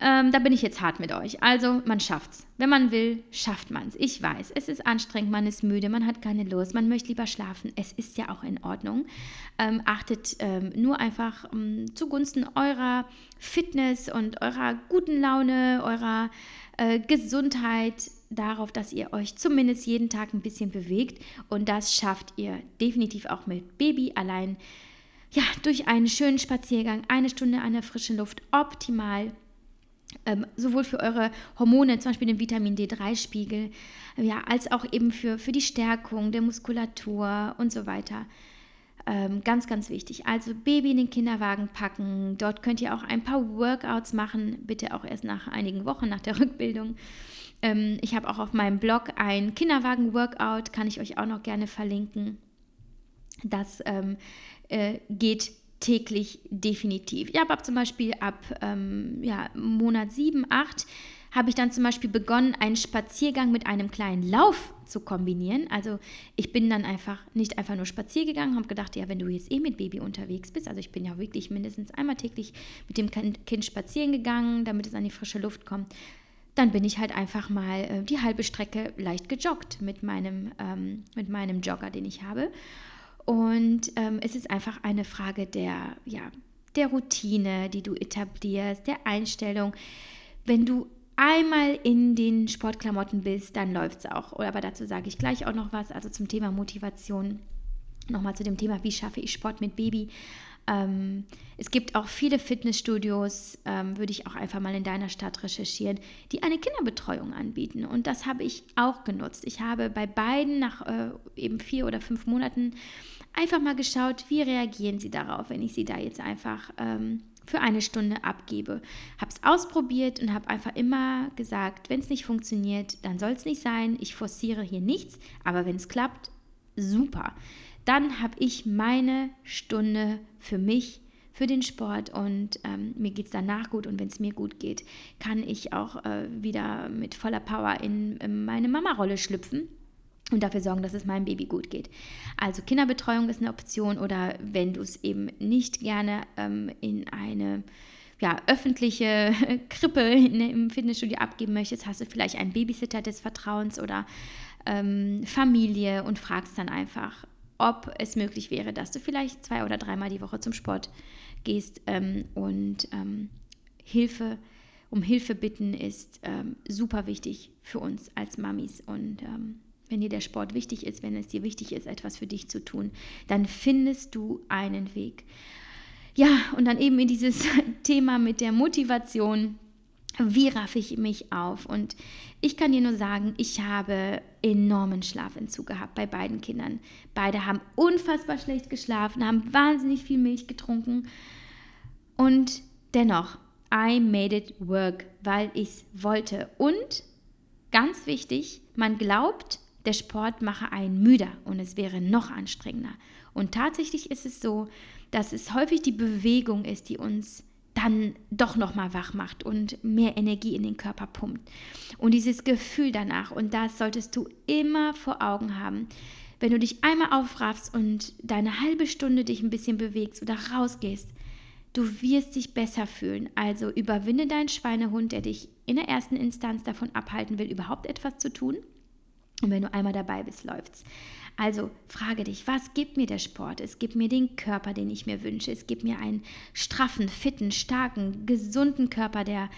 Ähm, da bin ich jetzt hart mit euch. Also, man schafft's. Wenn man will, schafft man es. Ich weiß, es ist anstrengend, man ist müde, man hat keine Lust, man möchte lieber schlafen. Es ist ja auch in Ordnung. Ähm, achtet ähm, nur einfach ähm, zugunsten eurer Fitness und eurer guten Laune, eurer äh, Gesundheit darauf, dass ihr euch zumindest jeden Tag ein bisschen bewegt. Und das schafft ihr definitiv auch mit Baby allein. Ja, durch einen schönen Spaziergang, eine Stunde an der frischen Luft, optimal ähm, sowohl für eure Hormone, zum Beispiel den Vitamin D3-Spiegel, ja, als auch eben für, für die Stärkung der Muskulatur und so weiter. Ähm, ganz, ganz wichtig. Also Baby in den Kinderwagen packen. Dort könnt ihr auch ein paar Workouts machen, bitte auch erst nach einigen Wochen nach der Rückbildung. Ähm, ich habe auch auf meinem Blog ein Kinderwagen-Workout, kann ich euch auch noch gerne verlinken. Das ähm, äh, geht täglich definitiv. Ja, aber zum Beispiel ab ähm, ja, Monat 7, 8 habe ich dann zum Beispiel begonnen, einen Spaziergang mit einem kleinen Lauf zu kombinieren. Also ich bin dann einfach nicht einfach nur spazieren gegangen, habe gedacht, ja, wenn du jetzt eh mit Baby unterwegs bist, also ich bin ja wirklich mindestens einmal täglich mit dem Kind spazieren gegangen, damit es an die frische Luft kommt, dann bin ich halt einfach mal äh, die halbe Strecke leicht gejoggt mit meinem, ähm, mit meinem Jogger, den ich habe. Und ähm, es ist einfach eine Frage der, ja, der Routine, die du etablierst, der Einstellung. Wenn du einmal in den Sportklamotten bist, dann läuft es auch. Aber dazu sage ich gleich auch noch was. Also zum Thema Motivation. Nochmal zu dem Thema, wie schaffe ich Sport mit Baby. Ähm, es gibt auch viele Fitnessstudios, ähm, würde ich auch einfach mal in deiner Stadt recherchieren, die eine Kinderbetreuung anbieten. Und das habe ich auch genutzt. Ich habe bei beiden nach äh, eben vier oder fünf Monaten einfach mal geschaut, wie reagieren sie darauf, wenn ich sie da jetzt einfach ähm, für eine Stunde abgebe. Habe es ausprobiert und habe einfach immer gesagt, wenn es nicht funktioniert, dann soll es nicht sein. Ich forciere hier nichts, aber wenn es klappt, super. Dann habe ich meine Stunde für mich, für den Sport und ähm, mir geht es danach gut und wenn es mir gut geht, kann ich auch äh, wieder mit voller Power in, in meine Mama-Rolle schlüpfen und dafür sorgen, dass es meinem Baby gut geht. Also Kinderbetreuung ist eine Option oder wenn du es eben nicht gerne ähm, in eine ja, öffentliche Krippe in, im Fitnessstudio abgeben möchtest, hast du vielleicht einen Babysitter des Vertrauens oder ähm, Familie und fragst dann einfach, ob es möglich wäre, dass du vielleicht zwei oder dreimal die Woche zum Sport gehst ähm, und ähm, Hilfe um Hilfe bitten ist ähm, super wichtig für uns als Mamis und ähm, wenn dir der Sport wichtig ist, wenn es dir wichtig ist, etwas für dich zu tun, dann findest du einen Weg. Ja, und dann eben in dieses Thema mit der Motivation. Wie raffe ich mich auf? Und ich kann dir nur sagen, ich habe enormen Schlafentzug gehabt bei beiden Kindern. Beide haben unfassbar schlecht geschlafen, haben wahnsinnig viel Milch getrunken. Und dennoch, I made it work, weil ich es wollte. Und ganz wichtig, man glaubt, der Sport mache einen müder und es wäre noch anstrengender. Und tatsächlich ist es so, dass es häufig die Bewegung ist, die uns dann doch noch mal wach macht und mehr Energie in den Körper pumpt. Und dieses Gefühl danach, und das solltest du immer vor Augen haben, wenn du dich einmal aufraffst und deine halbe Stunde dich ein bisschen bewegst oder rausgehst, du wirst dich besser fühlen. Also überwinde deinen Schweinehund, der dich in der ersten Instanz davon abhalten will, überhaupt etwas zu tun. Und wenn du einmal dabei bist, läuft's. Also frage dich, was gibt mir der Sport? Es gibt mir den Körper, den ich mir wünsche. Es gibt mir einen straffen, fitten, starken, gesunden Körper, der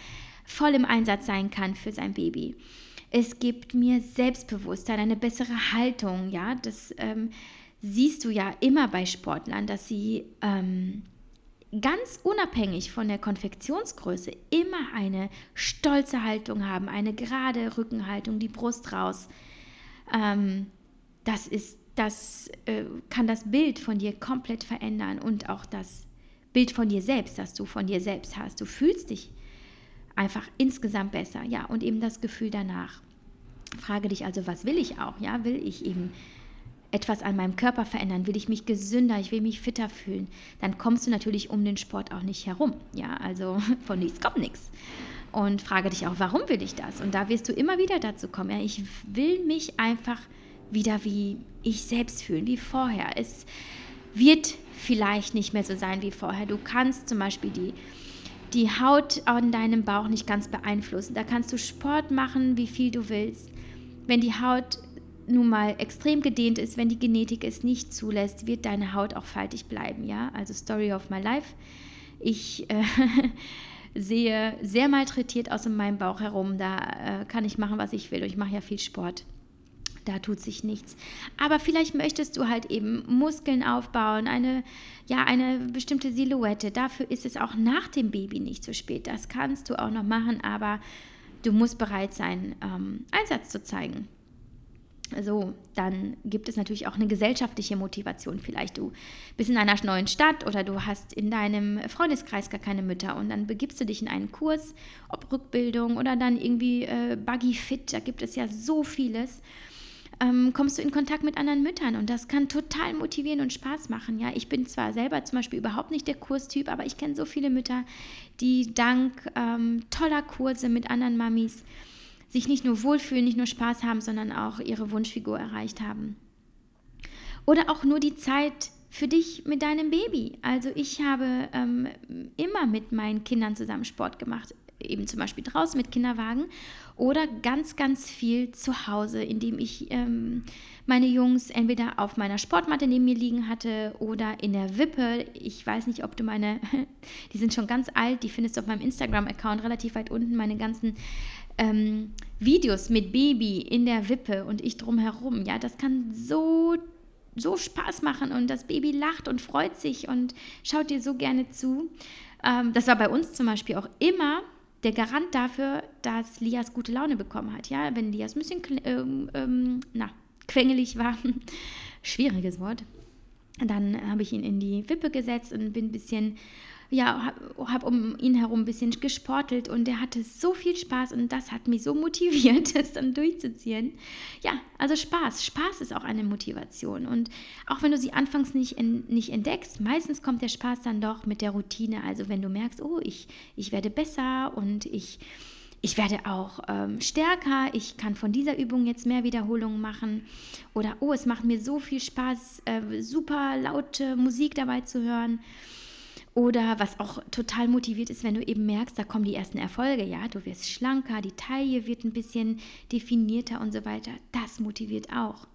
voll im Einsatz sein kann für sein Baby. Es gibt mir Selbstbewusstsein, eine bessere Haltung, ja, das ähm, siehst du ja immer bei Sportlern, dass sie ähm, ganz unabhängig von der Konfektionsgröße immer eine stolze Haltung haben, eine gerade Rückenhaltung, die Brust raus. Ähm, das ist, das äh, kann das Bild von dir komplett verändern und auch das Bild von dir selbst, das du von dir selbst hast. Du fühlst dich einfach insgesamt besser, ja, und eben das Gefühl danach. Frage dich also, was will ich auch? Ja, will ich eben etwas an meinem Körper verändern, will ich mich gesünder, ich will mich fitter fühlen, dann kommst du natürlich um den Sport auch nicht herum. Ja, also von nichts kommt nichts. Und frage dich auch, warum will ich das? Und da wirst du immer wieder dazu kommen. Ja, ich will mich einfach wieder wie ich selbst fühlen, wie vorher. Es wird vielleicht nicht mehr so sein wie vorher. Du kannst zum Beispiel die, die Haut an deinem Bauch nicht ganz beeinflussen. Da kannst du Sport machen, wie viel du willst. Wenn die Haut nun mal extrem gedehnt ist, wenn die Genetik es nicht zulässt, wird deine Haut auch faltig bleiben, ja? Also Story of my life. Ich äh, sehe sehr malträtiert aus in meinem Bauch herum. Da äh, kann ich machen, was ich will. Und ich mache ja viel Sport. Da tut sich nichts. Aber vielleicht möchtest du halt eben Muskeln aufbauen, eine, ja, eine bestimmte Silhouette. Dafür ist es auch nach dem Baby nicht zu spät. Das kannst du auch noch machen, aber du musst bereit sein, ähm, Einsatz zu zeigen. So, dann gibt es natürlich auch eine gesellschaftliche Motivation. Vielleicht du bist in einer neuen Stadt oder du hast in deinem Freundeskreis gar keine Mütter und dann begibst du dich in einen Kurs, ob Rückbildung oder dann irgendwie äh, Buggy Fit, da gibt es ja so vieles. Ähm, kommst du in Kontakt mit anderen Müttern und das kann total motivieren und Spaß machen. Ja, ich bin zwar selber zum Beispiel überhaupt nicht der Kurstyp, aber ich kenne so viele Mütter, die dank ähm, toller Kurse mit anderen Mamis sich nicht nur wohlfühlen, nicht nur Spaß haben, sondern auch ihre Wunschfigur erreicht haben. Oder auch nur die Zeit für dich mit deinem Baby. Also ich habe ähm, immer mit meinen Kindern zusammen Sport gemacht, eben zum Beispiel draußen mit Kinderwagen oder ganz, ganz viel zu Hause, indem ich ähm, meine Jungs entweder auf meiner Sportmatte neben mir liegen hatte oder in der Wippe. Ich weiß nicht, ob du meine, die sind schon ganz alt, die findest du auf meinem Instagram-Account relativ weit unten, meine ganzen ähm, Videos mit Baby in der Wippe und ich drumherum. Ja, das kann so, so Spaß machen und das Baby lacht und freut sich und schaut dir so gerne zu. Ähm, das war bei uns zum Beispiel auch immer der Garant dafür, dass Lias gute Laune bekommen hat. Ja, wenn Lias ein bisschen ähm, ähm, na, quengelig war, schwieriges Wort, dann habe ich ihn in die Wippe gesetzt und bin ein bisschen ja, habe hab um ihn herum ein bisschen gesportelt und er hatte so viel Spaß und das hat mich so motiviert, das dann durchzuziehen. Ja, also Spaß. Spaß ist auch eine Motivation und auch wenn du sie anfangs nicht, in, nicht entdeckst, meistens kommt der Spaß dann doch mit der Routine. Also wenn du merkst, oh, ich, ich werde besser und ich, ich werde auch ähm, stärker, ich kann von dieser Übung jetzt mehr Wiederholungen machen oder oh, es macht mir so viel Spaß, äh, super laute Musik dabei zu hören. Oder was auch total motiviert ist, wenn du eben merkst, da kommen die ersten Erfolge, ja, du wirst schlanker, die Taille wird ein bisschen definierter und so weiter. Das motiviert auch.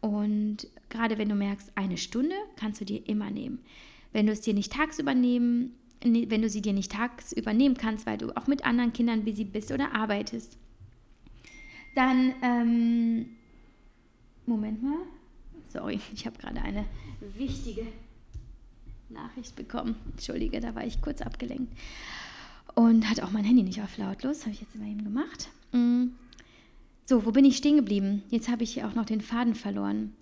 Und gerade wenn du merkst, eine Stunde kannst du dir immer nehmen. Wenn du es dir nicht tagsüber nehmen, wenn du sie dir nicht tagsüber nehmen kannst, weil du auch mit anderen Kindern busy bist oder arbeitest, dann, ähm, Moment mal, sorry, ich habe gerade eine wichtige Nachricht bekommen. Entschuldige, da war ich kurz abgelenkt. Und hatte auch mein Handy nicht auf lautlos, habe ich jetzt immer eben gemacht. Mm. So, wo bin ich stehen geblieben? Jetzt habe ich auch noch den Faden verloren.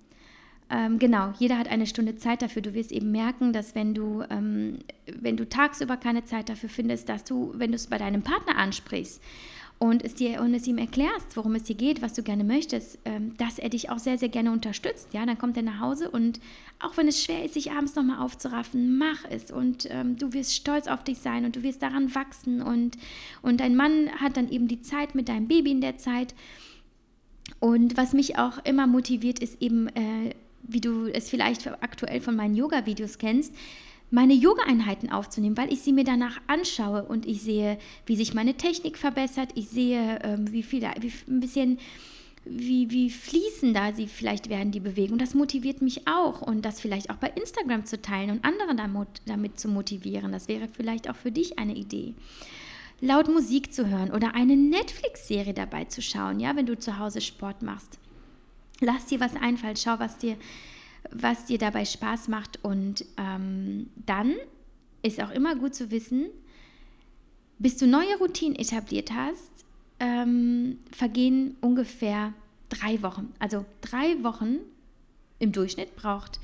Ähm, genau, jeder hat eine Stunde Zeit dafür. Du wirst eben merken, dass wenn du, ähm, wenn du tagsüber keine Zeit dafür findest, dass du, wenn du es bei deinem Partner ansprichst und es dir und es ihm erklärst, worum es dir geht, was du gerne möchtest, ähm, dass er dich auch sehr, sehr gerne unterstützt. Ja, dann kommt er nach Hause und auch wenn es schwer ist, sich abends nochmal aufzuraffen, mach es und ähm, du wirst stolz auf dich sein und du wirst daran wachsen und, und dein Mann hat dann eben die Zeit mit deinem Baby in der Zeit. Und was mich auch immer motiviert, ist eben, äh, wie du es vielleicht aktuell von meinen Yoga-Videos kennst, meine Yoga-Einheiten aufzunehmen, weil ich sie mir danach anschaue und ich sehe, wie sich meine Technik verbessert. Ich sehe, ähm, wie viel wie ein bisschen, wie, wie fließender sie vielleicht werden, die Bewegung. Das motiviert mich auch und das vielleicht auch bei Instagram zu teilen und andere damit, damit zu motivieren. Das wäre vielleicht auch für dich eine Idee. Laut Musik zu hören oder eine Netflix-Serie dabei zu schauen, ja, wenn du zu Hause Sport machst. Lass dir was einfallen, schau, was dir was dir dabei Spaß macht. Und ähm, dann ist auch immer gut zu wissen, bis du neue Routinen etabliert hast, ähm, vergehen ungefähr drei Wochen. Also drei Wochen im Durchschnitt braucht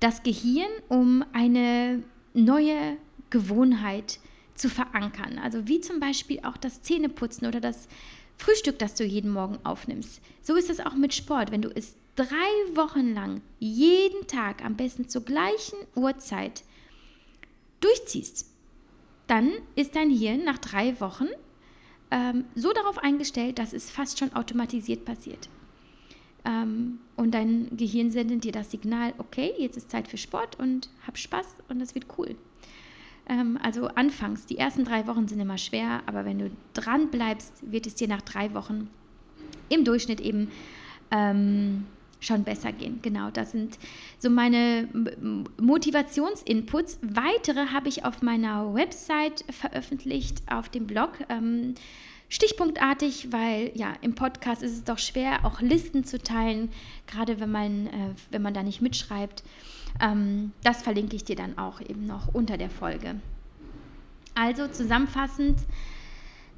das Gehirn, um eine neue Gewohnheit zu verankern. Also wie zum Beispiel auch das Zähneputzen oder das Frühstück, das du jeden Morgen aufnimmst. So ist es auch mit Sport. Wenn du es drei Wochen lang jeden Tag, am besten zur gleichen Uhrzeit, durchziehst, dann ist dein Hirn nach drei Wochen ähm, so darauf eingestellt, dass es fast schon automatisiert passiert. Ähm, und dein Gehirn sendet dir das Signal, okay, jetzt ist Zeit für Sport und hab Spaß und das wird cool. Ähm, also anfangs, die ersten drei Wochen sind immer schwer, aber wenn du dran bleibst, wird es dir nach drei Wochen im Durchschnitt eben ähm, schon besser gehen. Genau, das sind so meine Motivationsinputs. Weitere habe ich auf meiner Website veröffentlicht, auf dem Blog. Ähm, stichpunktartig, weil ja, im Podcast ist es doch schwer, auch Listen zu teilen, gerade wenn man, äh, wenn man da nicht mitschreibt. Ähm, das verlinke ich dir dann auch eben noch unter der Folge. Also zusammenfassend,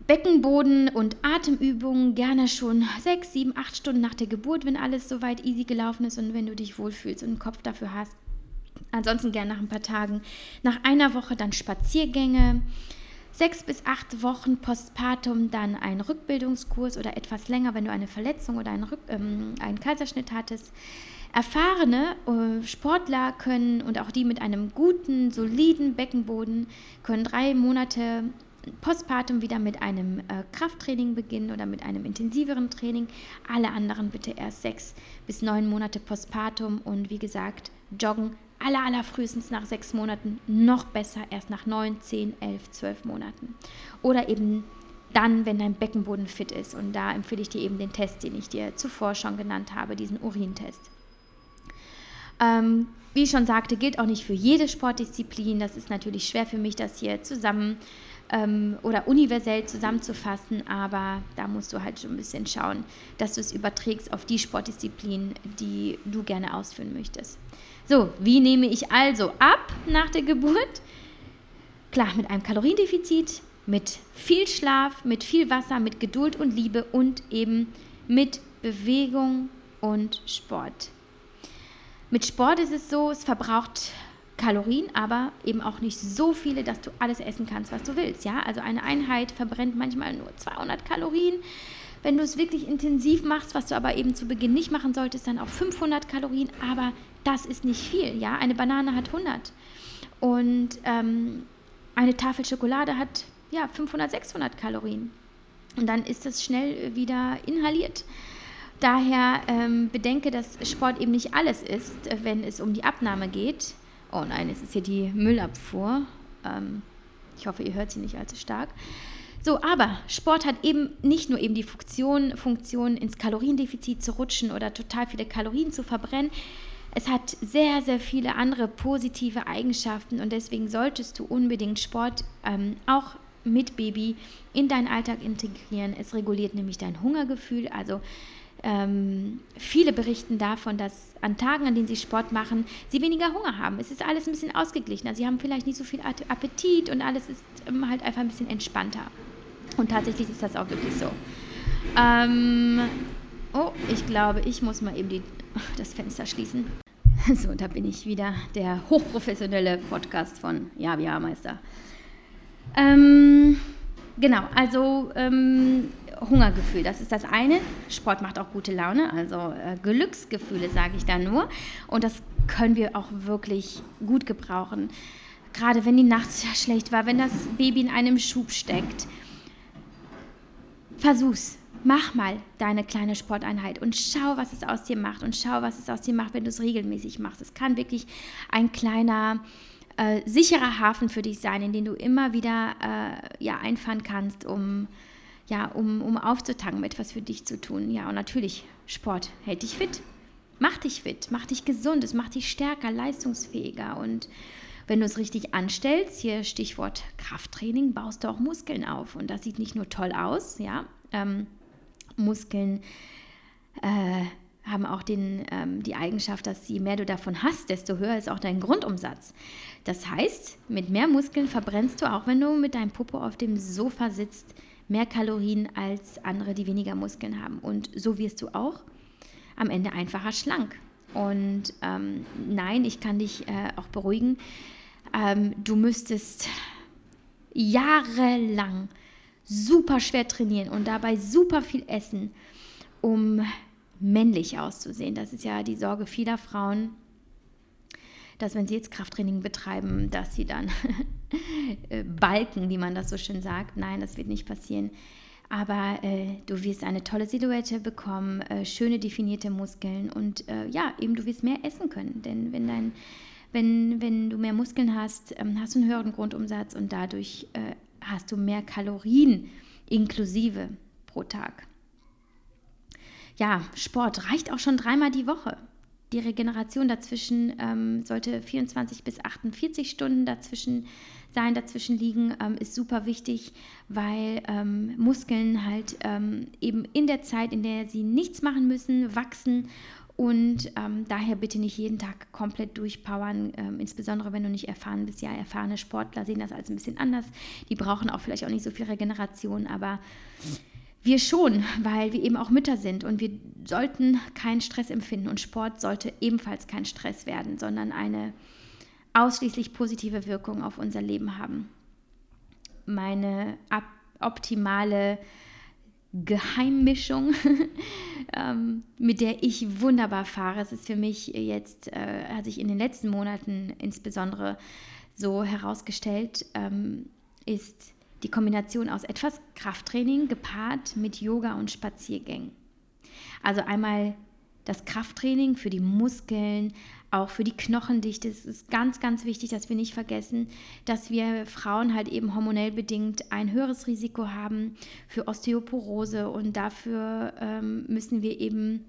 Beckenboden und Atemübungen gerne schon sechs, sieben, acht Stunden nach der Geburt, wenn alles soweit easy gelaufen ist und wenn du dich wohlfühlst und einen Kopf dafür hast. Ansonsten gerne nach ein paar Tagen. Nach einer Woche dann Spaziergänge. Sechs bis acht Wochen postpartum dann ein Rückbildungskurs oder etwas länger, wenn du eine Verletzung oder einen, Rück-, ähm, einen Kaiserschnitt hattest. Erfahrene äh, Sportler können und auch die mit einem guten, soliden Beckenboden können drei Monate postpartum wieder mit einem äh, Krafttraining beginnen oder mit einem intensiveren Training. Alle anderen bitte erst sechs bis neun Monate postpartum und wie gesagt, joggen aller, aller frühestens nach sechs Monaten, noch besser erst nach neun, zehn, elf, zwölf Monaten. Oder eben dann, wenn dein Beckenboden fit ist. Und da empfehle ich dir eben den Test, den ich dir zuvor schon genannt habe, diesen Urintest. Ähm, wie ich schon sagte, gilt auch nicht für jede Sportdisziplin. Das ist natürlich schwer für mich, das hier zusammen ähm, oder universell zusammenzufassen, aber da musst du halt schon ein bisschen schauen, dass du es überträgst auf die Sportdisziplin, die du gerne ausführen möchtest. So, wie nehme ich also ab nach der Geburt? Klar, mit einem Kaloriendefizit, mit viel Schlaf, mit viel Wasser, mit Geduld und Liebe und eben mit Bewegung und Sport. Mit Sport ist es so, es verbraucht Kalorien, aber eben auch nicht so viele, dass du alles essen kannst, was du willst. Ja, also eine Einheit verbrennt manchmal nur 200 Kalorien. Wenn du es wirklich intensiv machst, was du aber eben zu Beginn nicht machen solltest, dann auch 500 Kalorien. Aber das ist nicht viel. Ja, eine Banane hat 100 und ähm, eine Tafel Schokolade hat ja 500, 600 Kalorien. Und dann ist das schnell wieder inhaliert. Daher ähm, bedenke, dass Sport eben nicht alles ist, wenn es um die Abnahme geht. Oh nein, es ist hier die Müllabfuhr. Ähm, ich hoffe, ihr hört sie nicht allzu stark. So, aber Sport hat eben nicht nur eben die Funktion, Funktion ins Kaloriendefizit zu rutschen oder total viele Kalorien zu verbrennen. Es hat sehr, sehr viele andere positive Eigenschaften und deswegen solltest du unbedingt Sport ähm, auch mit Baby in deinen Alltag integrieren. Es reguliert nämlich dein Hungergefühl, also ähm, viele berichten davon, dass an Tagen, an denen sie Sport machen, sie weniger Hunger haben. Es ist alles ein bisschen ausgeglichener. Sie haben vielleicht nicht so viel Appetit und alles ist ähm, halt einfach ein bisschen entspannter. Und tatsächlich ist das auch wirklich so. Ähm, oh, ich glaube, ich muss mal eben die, das Fenster schließen. So, da bin ich wieder, der hochprofessionelle Podcast von Ja, Meister. Ähm, genau, also ähm, Hungergefühl, das ist das eine. Sport macht auch gute Laune, also äh, Glücksgefühle sage ich da nur. Und das können wir auch wirklich gut gebrauchen. Gerade wenn die Nacht schlecht war, wenn das Baby in einem Schub steckt. Versuch's. Mach mal deine kleine Sporteinheit und schau, was es aus dir macht und schau, was es aus dir macht, wenn du es regelmäßig machst. Es kann wirklich ein kleiner äh, sicherer Hafen für dich sein, in den du immer wieder äh, ja, einfahren kannst, um ja, um, um aufzutanken, etwas für dich zu tun. Ja, und natürlich, Sport hält dich fit. Macht dich fit, macht dich gesund, es macht dich stärker, leistungsfähiger. Und wenn du es richtig anstellst, hier Stichwort Krafttraining, baust du auch Muskeln auf. Und das sieht nicht nur toll aus, ja. Ähm, Muskeln äh, haben auch den, ähm, die Eigenschaft, dass je mehr du davon hast, desto höher ist auch dein Grundumsatz. Das heißt, mit mehr Muskeln verbrennst du auch, wenn du mit deinem Popo auf dem Sofa sitzt, mehr Kalorien als andere, die weniger Muskeln haben. Und so wirst du auch am Ende einfacher schlank. Und ähm, nein, ich kann dich äh, auch beruhigen. Ähm, du müsstest jahrelang super schwer trainieren und dabei super viel essen, um männlich auszusehen. Das ist ja die Sorge vieler Frauen, dass wenn sie jetzt Krafttraining betreiben, dass sie dann äh, balken, wie man das so schön sagt. Nein, das wird nicht passieren. Aber äh, du wirst eine tolle Silhouette bekommen, äh, schöne definierte Muskeln und äh, ja, eben du wirst mehr essen können. Denn wenn, dein, wenn, wenn du mehr Muskeln hast, ähm, hast du einen höheren Grundumsatz und dadurch äh, hast du mehr Kalorien inklusive pro Tag. Ja, Sport reicht auch schon dreimal die Woche. Die Regeneration dazwischen ähm, sollte 24 bis 48 Stunden dazwischen sein, dazwischen liegen, ähm, ist super wichtig, weil ähm, Muskeln halt ähm, eben in der Zeit, in der sie nichts machen müssen, wachsen und ähm, daher bitte nicht jeden Tag komplett durchpowern, ähm, insbesondere wenn du nicht erfahren bist. Ja, erfahrene Sportler sehen das als ein bisschen anders. Die brauchen auch vielleicht auch nicht so viel Regeneration, aber wir schon, weil wir eben auch Mütter sind und wir sollten keinen Stress empfinden und Sport sollte ebenfalls kein Stress werden, sondern eine ausschließlich positive Wirkung auf unser Leben haben. Meine optimale Geheimmischung, ähm, mit der ich wunderbar fahre. Es ist für mich jetzt, äh, hat sich in den letzten Monaten insbesondere so herausgestellt, ähm, ist die Kombination aus etwas Krafttraining gepaart mit Yoga und Spaziergängen. Also einmal das Krafttraining für die Muskeln, auch für die Knochendichte. Es ist ganz, ganz wichtig, dass wir nicht vergessen, dass wir Frauen halt eben hormonell bedingt ein höheres Risiko haben für Osteoporose und dafür ähm, müssen wir eben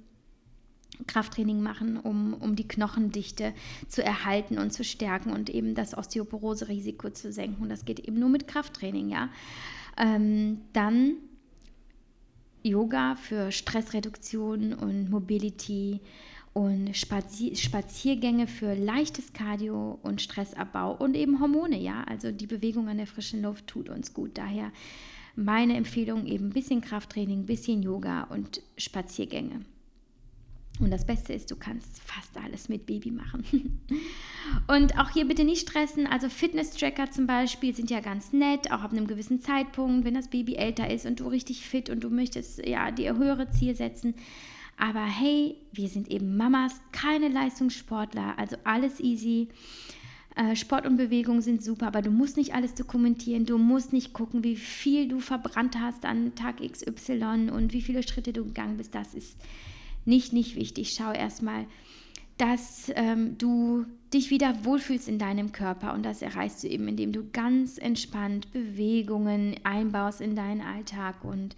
Krafttraining machen, um, um die Knochendichte zu erhalten und zu stärken und eben das Osteoporose-Risiko zu senken. Und das geht eben nur mit Krafttraining, ja. Ähm, dann Yoga für Stressreduktion und Mobility und Spazier Spaziergänge für leichtes Cardio und Stressabbau und eben Hormone, ja. Also die Bewegung an der frischen Luft tut uns gut. Daher meine Empfehlung eben ein bisschen Krafttraining, ein bisschen Yoga und Spaziergänge. Und das Beste ist, du kannst fast alles mit Baby machen. und auch hier bitte nicht stressen. Also Fitness-Tracker zum Beispiel sind ja ganz nett, auch ab einem gewissen Zeitpunkt, wenn das Baby älter ist und du richtig fit und du möchtest ja dir höhere Ziele setzen. Aber hey, wir sind eben Mamas, keine Leistungssportler, also alles easy. Äh, Sport und Bewegung sind super, aber du musst nicht alles dokumentieren. Du musst nicht gucken, wie viel du verbrannt hast an Tag XY und wie viele Schritte du gegangen bist. Das ist nicht, nicht wichtig. Schau erstmal, dass ähm, du dich wieder wohlfühlst in deinem Körper und das erreichst du eben, indem du ganz entspannt Bewegungen einbaust in deinen Alltag und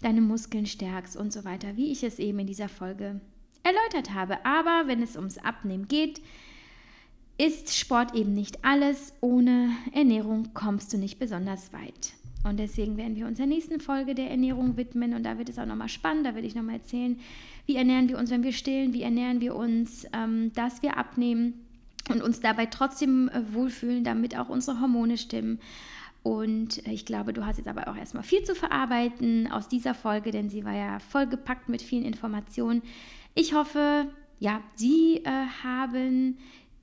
deine Muskeln stärkst und so weiter, wie ich es eben in dieser Folge erläutert habe. Aber wenn es ums Abnehmen geht, ist Sport eben nicht alles. Ohne Ernährung kommst du nicht besonders weit. Und deswegen werden wir uns der nächsten Folge der Ernährung widmen und da wird es auch nochmal spannend, da werde ich nochmal erzählen, wie ernähren wir uns, wenn wir stillen, wie ernähren wir uns, ähm, dass wir abnehmen und uns dabei trotzdem äh, wohlfühlen, damit auch unsere Hormone stimmen. Und äh, ich glaube, du hast jetzt aber auch erstmal viel zu verarbeiten aus dieser Folge, denn sie war ja vollgepackt mit vielen Informationen. Ich hoffe, ja, sie äh, haben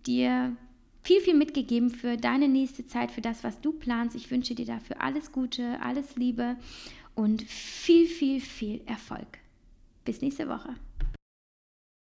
dir viel, viel mitgegeben für deine nächste Zeit, für das, was du planst. Ich wünsche dir dafür alles Gute, alles Liebe und viel, viel, viel Erfolg. Bis nächste Woche.